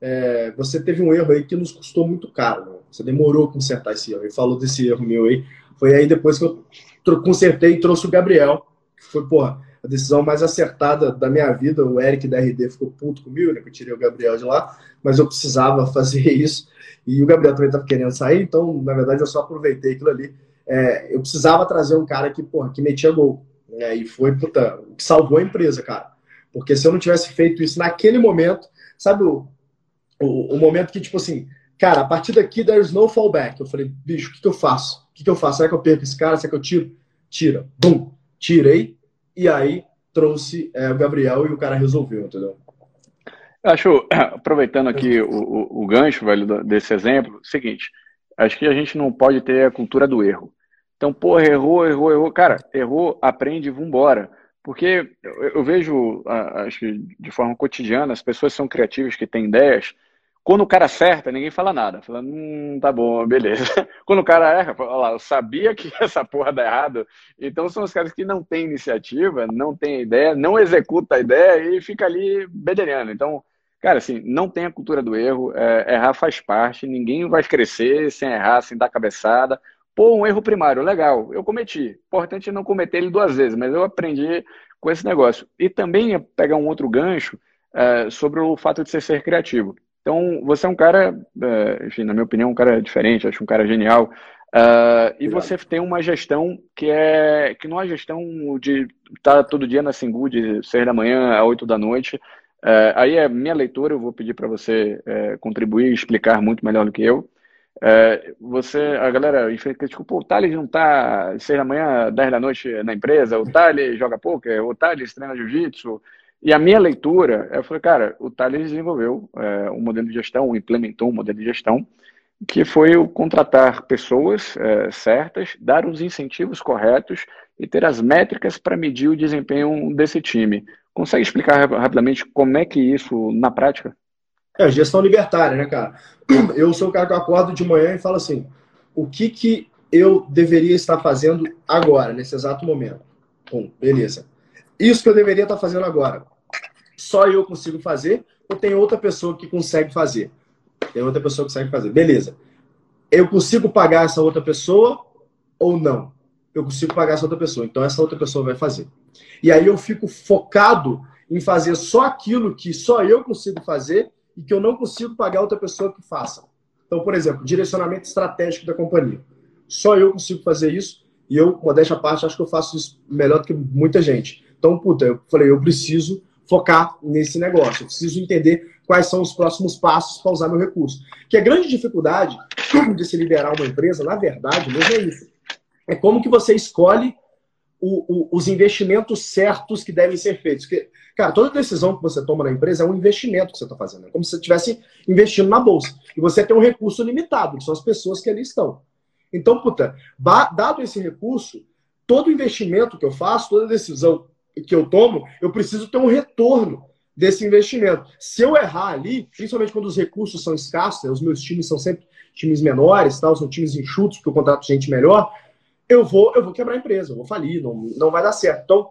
é, você teve um erro aí que nos custou muito caro. Né? Você demorou a consertar esse erro. Ele falou desse erro meu aí. Foi aí depois que eu consertei e trouxe o Gabriel, que foi, porra, a decisão mais acertada da minha vida. O Eric da RD ficou puto comigo, né? Que eu tirei o Gabriel de lá, mas eu precisava [LAUGHS] fazer isso. E o Gabriel também estava querendo sair, então, na verdade, eu só aproveitei aquilo ali. É, eu precisava trazer um cara que, porra, que metia gol. Né? E foi, puta, que salvou a empresa, cara. Porque se eu não tivesse feito isso naquele momento, sabe o, o, o, momento que, tipo assim, cara, a partir daqui there's no fallback. Eu falei, bicho, o que, que eu faço? O que, que eu faço? Será que eu perco esse cara? Será que eu tiro? Tira. Bum! Tirei. E aí trouxe é, o Gabriel e o cara resolveu, entendeu? Eu acho, [COUGHS] aproveitando aqui o, o, o gancho, velho, desse exemplo, seguinte, acho que a gente não pode ter a cultura do erro. Então, porra, errou, errou, errou. Cara, errou, aprende, vambora. Porque eu, vejo, acho que de forma cotidiana, as pessoas são criativas, que têm ideias. Quando o cara acerta, ninguém fala nada. Fala, hum, tá bom, beleza. [LAUGHS] Quando o cara erra, fala, lá, eu sabia que [LAUGHS] essa porra dá errado. Então são os caras que não têm iniciativa, não têm ideia, não executa a ideia e fica ali bedelhando. Então, cara, assim, não tem a cultura do erro. É, errar faz parte, ninguém vai crescer sem errar, sem dar cabeçada. Pô, um erro primário, legal, eu cometi. Importante não cometer ele duas vezes, mas eu aprendi com esse negócio. E também pegar um outro gancho é, sobre o fato de ser ser criativo. Então, você é um cara, é, enfim, na minha opinião, um cara diferente, acho um cara genial. Uh, e você tem uma gestão que é que não é gestão de estar tá todo dia na Singu de 6 da manhã a 8 da noite. Uh, aí é minha leitura, eu vou pedir para você uh, contribuir e explicar muito melhor do que eu. É, você, a galera critica, pô, o Thales não tá seis da manhã, dez da noite na empresa, o Thales joga poker, o Thales treina jiu-jitsu. E a minha leitura, eu falei, cara, o Thales desenvolveu é, um modelo de gestão, implementou um modelo de gestão, que foi o contratar pessoas é, certas, dar os incentivos corretos e ter as métricas para medir o desempenho desse time. Consegue explicar rapidamente como é que isso na prática? É, gestão libertária, né, cara? [CLEARS THROAT] Eu sou o cara que acordo de manhã e falo assim: o que, que eu deveria estar fazendo agora, nesse exato momento? Bom, beleza. Isso que eu deveria estar fazendo agora. Só eu consigo fazer ou tem outra pessoa que consegue fazer? Tem outra pessoa que consegue fazer. Beleza. Eu consigo pagar essa outra pessoa ou não? Eu consigo pagar essa outra pessoa. Então essa outra pessoa vai fazer. E aí eu fico focado em fazer só aquilo que só eu consigo fazer e que eu não consigo pagar outra pessoa que faça. Então, por exemplo, direcionamento estratégico da companhia. Só eu consigo fazer isso e eu, modéstia à parte, acho que eu faço isso melhor do que muita gente. Então, puta, eu falei, eu preciso focar nesse negócio, eu preciso entender quais são os próximos passos para usar meu recurso. Que a grande dificuldade [CLEARS THROAT] de se liderar uma empresa, na verdade, mesmo é isso. É como que você escolhe o, o, os investimentos certos que devem ser feitos. Porque Cara, toda decisão que você toma na empresa é um investimento que você está fazendo. É como se você estivesse investindo na bolsa. E você tem um recurso limitado, que são as pessoas que ali estão. Então, puta, dado esse recurso, todo investimento que eu faço, toda decisão que eu tomo, eu preciso ter um retorno desse investimento. Se eu errar ali, principalmente quando os recursos são escassos, né, os meus times são sempre times menores, tal, são times enxutos, porque eu contrato gente melhor, eu vou, eu vou quebrar a empresa, eu vou falir, não, não vai dar certo. Então,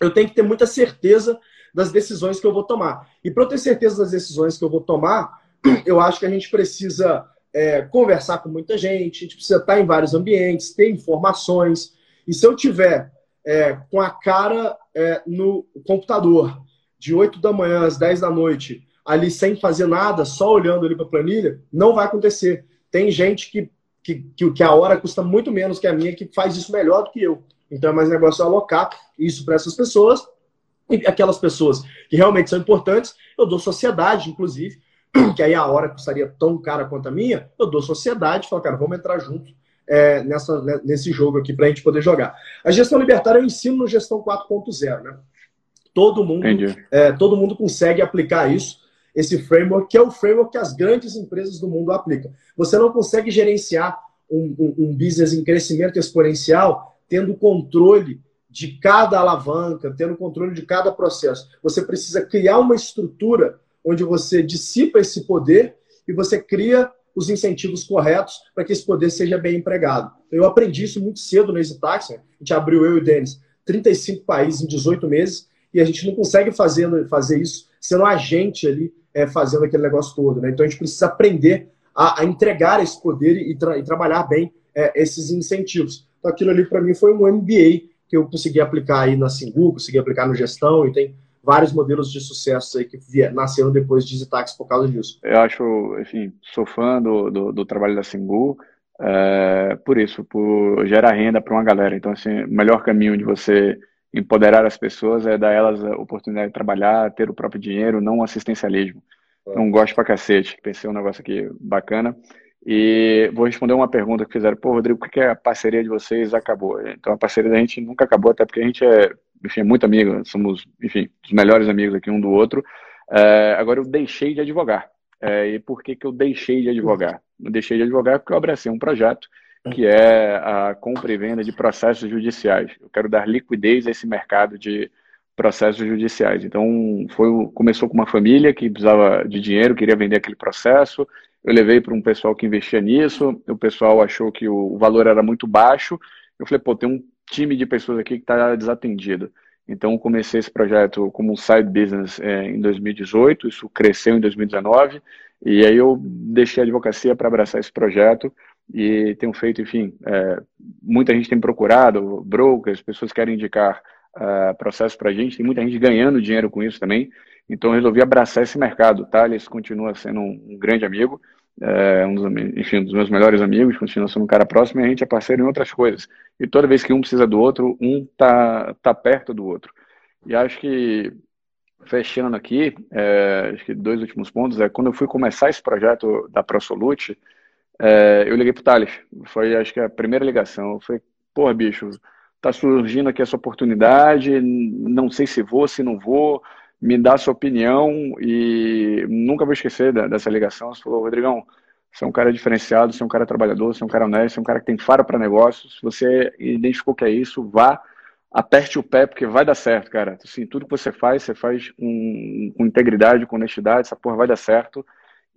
eu tenho que ter muita certeza das decisões que eu vou tomar. E para eu ter certeza das decisões que eu vou tomar, [CLEARS THROAT] eu acho que a gente precisa é, conversar com muita gente, a gente precisa estar em vários ambientes, ter informações. E se eu tiver é, com a cara é, no computador de 8 da manhã às 10 da noite, ali sem fazer nada, só olhando ali para a planilha, não vai acontecer. Tem gente que, que, que a hora custa muito menos que a minha, que faz isso melhor do que eu. Então é mais negócio alocar isso para essas pessoas e aquelas pessoas que realmente são importantes, eu dou sociedade, inclusive, [CLEARS THROAT] que aí a hora custaria tão cara quanto a minha, eu dou sociedade, falo, cara, vamos entrar junto é, nessa, né, nesse jogo aqui para a gente poder jogar. A gestão libertária eu ensino no gestão 4.0, né? Todo mundo, é, todo mundo consegue aplicar isso, esse framework, que é o framework que as grandes empresas do mundo aplicam. Você não consegue gerenciar um, um, um business em crescimento exponencial tendo controle de cada alavanca, tendo controle de cada processo. Você precisa criar uma estrutura onde você dissipa esse poder e você cria os incentivos corretos para que esse poder seja bem empregado. Eu aprendi isso muito cedo no Easy Taxi. A gente abriu eu e o Denis 35 países em 18 meses e a gente não consegue fazer, fazer isso sendo agente ali é, fazendo aquele negócio todo. Né? Então a gente precisa aprender a, a entregar esse poder e, tra e trabalhar bem é, esses incentivos. Então aquilo ali para mim foi um MBA que eu consegui aplicar aí na Singu, consegui aplicar no gestão e tem vários modelos de sucesso aí que nasceram depois de Zitax por causa disso. Eu acho, enfim, sou fã do, do, do trabalho da Singu, é, por isso, por gerar renda para uma galera. Então, assim, o melhor caminho de você empoderar as pessoas é dar elas a oportunidade de trabalhar, ter o próprio dinheiro, não o assistencialismo. Então, gosto pra cacete. Pensei um negócio aqui bacana. E vou responder uma pergunta que fizeram. Pô, Rodrigo, por que a parceria de vocês acabou? Então, a parceria da gente nunca acabou, até porque a gente é, enfim, é muito amigo. Somos, enfim, os melhores amigos aqui um do outro. É, agora, eu deixei de advogar. É, e por que, que eu deixei de advogar? Eu deixei de advogar porque eu abracei um projeto que é a compra e venda de processos judiciais. Eu quero dar liquidez a esse mercado de processos judiciais. Então, foi, começou com uma família que precisava de dinheiro, queria vender aquele processo. Eu levei para um pessoal que investia nisso, o pessoal achou que o valor era muito baixo. Eu falei, pô, tem um time de pessoas aqui que está desatendido. Então, comecei esse projeto como um side business é, em 2018, isso cresceu em 2019, e aí eu deixei a advocacia para abraçar esse projeto e tenho feito, enfim, é, muita gente tem procurado, brokers, pessoas querem indicar uh, processos para a gente, tem muita gente ganhando dinheiro com isso também. Então, resolvi abraçar esse mercado. O Thales continua sendo um, um grande amigo, é, um dos, enfim, um dos meus melhores amigos, continua sendo um cara próximo e a gente é parceiro em outras coisas. E toda vez que um precisa do outro, um tá, tá perto do outro. E acho que, fechando aqui, é, acho que dois últimos pontos, é quando eu fui começar esse projeto da ProSolute, é, eu liguei pro Thales. Foi, acho que, a primeira ligação. Eu falei, porra, bicho, está surgindo aqui essa oportunidade, não sei se vou, se não vou, me dá a sua opinião e nunca vou esquecer dessa ligação. Você falou, Rodrigão, você é um cara diferenciado, você é um cara trabalhador, você é um cara honesto, você é um cara que tem faro para negócios. Se você identificou que é isso, vá, aperte o pé, porque vai dar certo, cara. Assim, tudo que você faz, você faz com, com integridade, com honestidade, essa porra vai dar certo.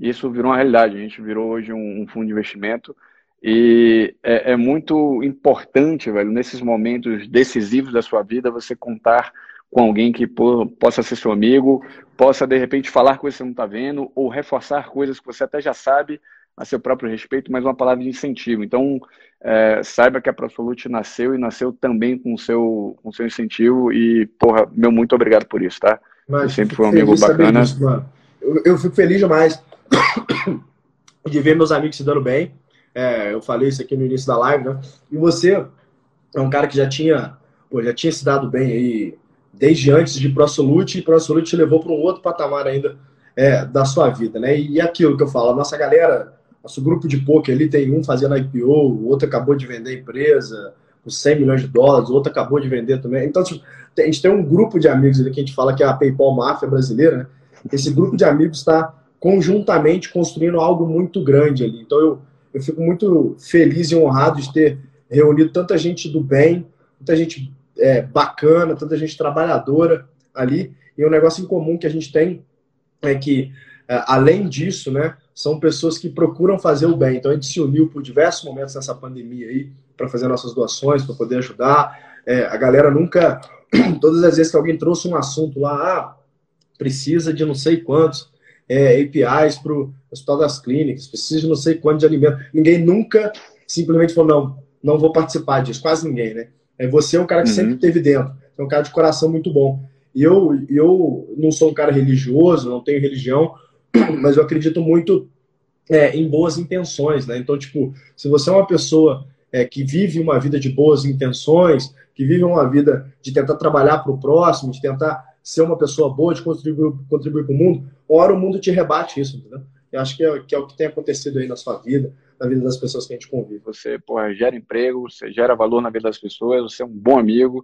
E isso virou uma realidade. A gente virou hoje um, um fundo de investimento e é, é, muito importante, velho, nesses momentos decisivos da sua vida, você contar com alguém que pô, possa ser seu amigo, possa de repente falar coisas que você não está vendo, ou reforçar coisas que você até já sabe a seu próprio respeito, mas uma palavra de incentivo. Então, é, saiba que a Prosolute nasceu e nasceu também com o seu, com seu incentivo. E, porra, meu muito obrigado por isso, tá? Mas, sempre foi um amigo bacana. Disso, eu, eu fico feliz demais [COUGHS] de ver meus amigos se dando bem. É, eu falei isso aqui no início da live, né? E você é um cara que já tinha, pô, já tinha se dado bem aí desde antes de ProSolute, e ProSolute te levou para um outro patamar ainda é, da sua vida, né? E aquilo que eu falo, a nossa galera, nosso grupo de poker ali tem um fazendo IPO, o outro acabou de vender a empresa com 100 milhões de dólares, o outro acabou de vender também. Então, tipo, a gente tem um grupo de amigos ali que a gente fala que é a PayPal Máfia brasileira, né? Esse grupo de amigos está conjuntamente construindo algo muito grande ali. Então, eu eu fico muito feliz e honrado de ter reunido tanta gente do bem, tanta gente é, bacana, tanta gente trabalhadora ali. E um negócio em comum que a gente tem é que, é, além disso, né, são pessoas que procuram fazer o bem. Então a gente se uniu por diversos momentos nessa pandemia aí para fazer nossas doações, para poder ajudar. É, a galera nunca, [CLEARS THROAT] todas as vezes que alguém trouxe um assunto lá, ah, precisa de não sei quantos é, APIs para o Hospital das Clínicas, precisa de não sei quanto de alimento. Ninguém nunca simplesmente falou, não, não vou participar disso. Quase ninguém, né? É, você é um cara que uhum. sempre esteve dentro. é um cara de coração muito bom. E eu, eu não sou um cara religioso, não tenho religião, [CLEARS THROAT] mas eu acredito muito é, em boas intenções, né? Então, tipo, se você é uma pessoa é, que vive uma vida de boas intenções, que vive uma vida de tentar trabalhar para o próximo, de tentar ser uma pessoa boa, de contribuir, contribuir para o mundo, hora o mundo te rebate isso, entendeu? Eu acho que é, que é o que tem acontecido aí na sua vida, na vida das pessoas que a gente convive. Você, porra, gera emprego, você gera valor na vida das pessoas, você é um bom amigo,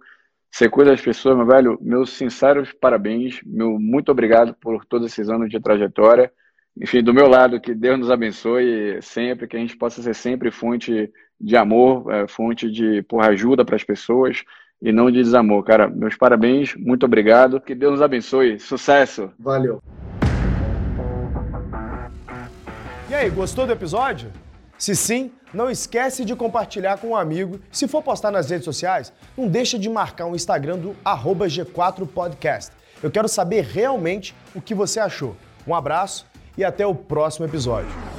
você cuida das pessoas, meu velho, meus sinceros parabéns, meu muito obrigado por todos esses anos de trajetória. Enfim, do meu lado, que Deus nos abençoe sempre, que a gente possa ser sempre fonte de amor, é, fonte de porra, ajuda para as pessoas e não de desamor. Cara, meus parabéns, muito obrigado. Que Deus nos abençoe. Sucesso. Valeu. E aí, gostou do episódio? Se sim, não esquece de compartilhar com um amigo. Se for postar nas redes sociais, não deixa de marcar o Instagram do G4podcast. Eu quero saber realmente o que você achou. Um abraço e até o próximo episódio.